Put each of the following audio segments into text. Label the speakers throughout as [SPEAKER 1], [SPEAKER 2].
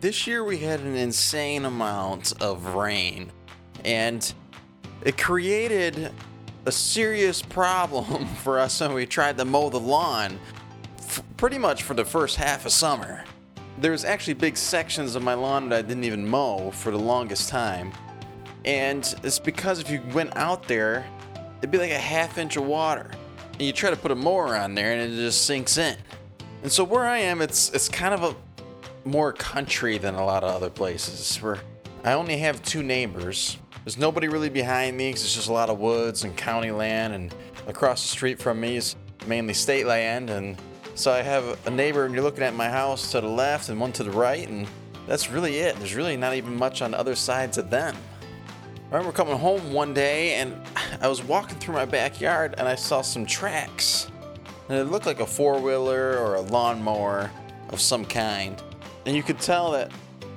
[SPEAKER 1] this year we had an insane amount of rain, and it created a serious problem for us when we tried to mow the lawn f- pretty much for the first half of summer. There was actually big sections of my lawn that I didn't even mow for the longest time. And it's because if you went out there, it'd be like a half inch of water. And you try to put a mower on there and it just sinks in. And so where I am, it's it's kind of a more country than a lot of other places. Where I only have two neighbors. There's nobody really behind me because it's just a lot of woods and county land, and across the street from me is mainly state land. And so I have a neighbor, and you're looking at my house to the left and one to the right, and that's really it. There's really not even much on the other sides of them. I remember coming home one day and I was walking through my backyard and I saw some tracks. And it looked like a four wheeler or a lawnmower of some kind. And you could tell that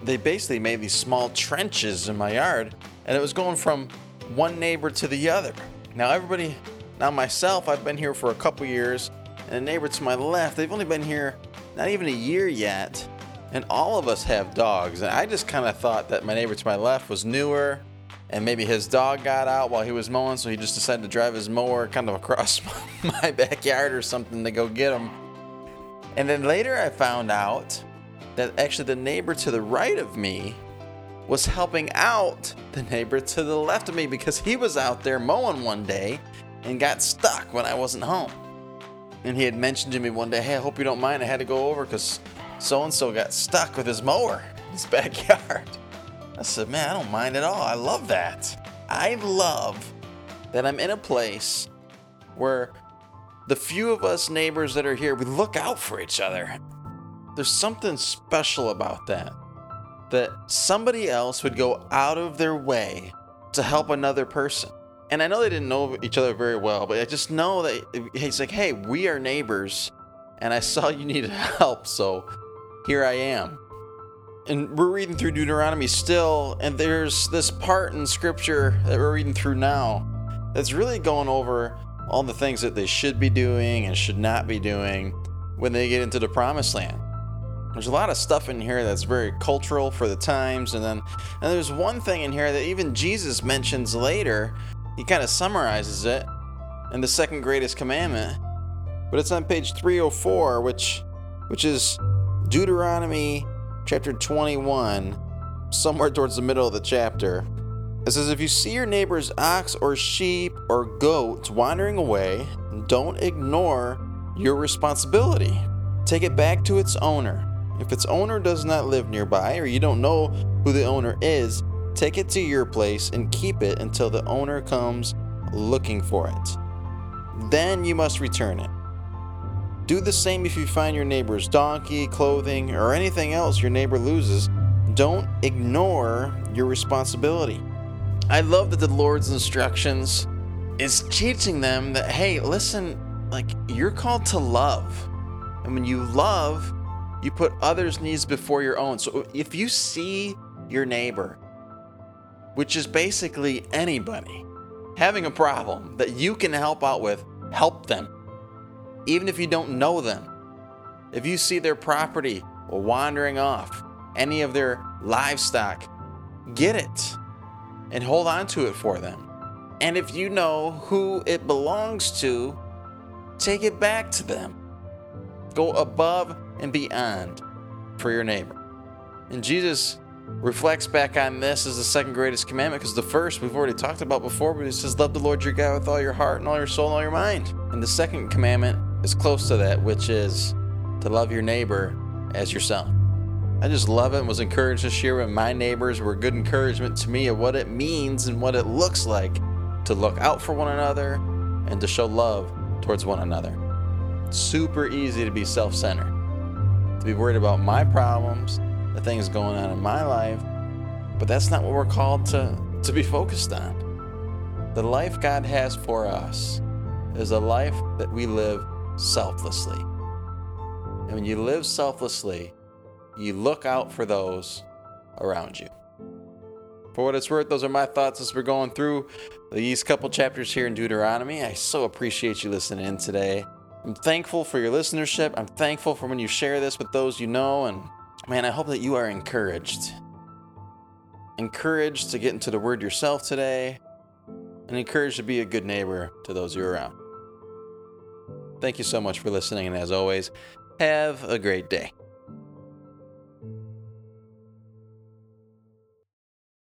[SPEAKER 1] they basically made these small trenches in my yard and it was going from one neighbor to the other. Now, everybody, now myself, I've been here for a couple years, and the neighbor to my left, they've only been here not even a year yet. And all of us have dogs. And I just kind of thought that my neighbor to my left was newer and maybe his dog got out while he was mowing, so he just decided to drive his mower kind of across my backyard or something to go get him. And then later I found out that actually the neighbor to the right of me was helping out the neighbor to the left of me because he was out there mowing one day and got stuck when I wasn't home. And he had mentioned to me one day, Hey, I hope you don't mind. I had to go over because so and so got stuck with his mower in his backyard. I said, man, I don't mind at all. I love that. I love that I'm in a place where the few of us neighbors that are here, we look out for each other. There's something special about that. That somebody else would go out of their way to help another person. And I know they didn't know each other very well, but I just know that he's like, hey, we are neighbors, and I saw you needed help, so here I am and we're reading through Deuteronomy still, and there's this part in scripture that we're reading through now that's really going over all the things that they should be doing and should not be doing when they get into the promised land. There's a lot of stuff in here that's very cultural for the times, and then and there's one thing in here that even Jesus mentions later. He kind of summarizes it in the second greatest commandment, but it's on page 304, which which is Deuteronomy chapter 21, somewhere towards the middle of the chapter. It says, If you see your neighbor's ox or sheep or goat wandering away, don't ignore your responsibility. Take it back to its owner. If its owner does not live nearby or you don't know who the owner is, take it to your place and keep it until the owner comes looking for it. Then you must return it. Do the same if you find your neighbor's donkey, clothing, or anything else your neighbor loses. Don't ignore your responsibility. I love that the Lord's instructions is teaching them that, hey, listen, like you're called to love. And when you love, you put others' needs before your own. So if you see your neighbor, which is basically anybody, having a problem that you can help out with, help them even if you don't know them. If you see their property wandering off, any of their livestock, get it and hold on to it for them. And if you know who it belongs to, take it back to them. Go above and beyond for your neighbor. And Jesus reflects back on this as the second greatest commandment because the first we've already talked about before, but it says, Love the Lord your God with all your heart and all your soul and all your mind. And the second commandment is close to that, which is to love your neighbor as yourself. I just love it and was encouraged to share with my neighbors were good encouragement to me of what it means and what it looks like to look out for one another and to show love towards one another. super easy to be self centered, to be worried about my problems, the things going on in my life, but that's not what we're called to, to be focused on. The life God has for us is a life that we live selflessly. And when you live selflessly, you look out for those around you. For what it's worth, those are my thoughts as we're going through these couple chapters here in Deuteronomy. I so appreciate you listening in today. I'm thankful for your listenership. I'm thankful for when you share this with those you know and man, I hope that you are encouraged. Encouraged to get into the Word yourself today, and encouraged to be a good neighbor to those you're around. Thank you so much for listening, and as always, have a great day.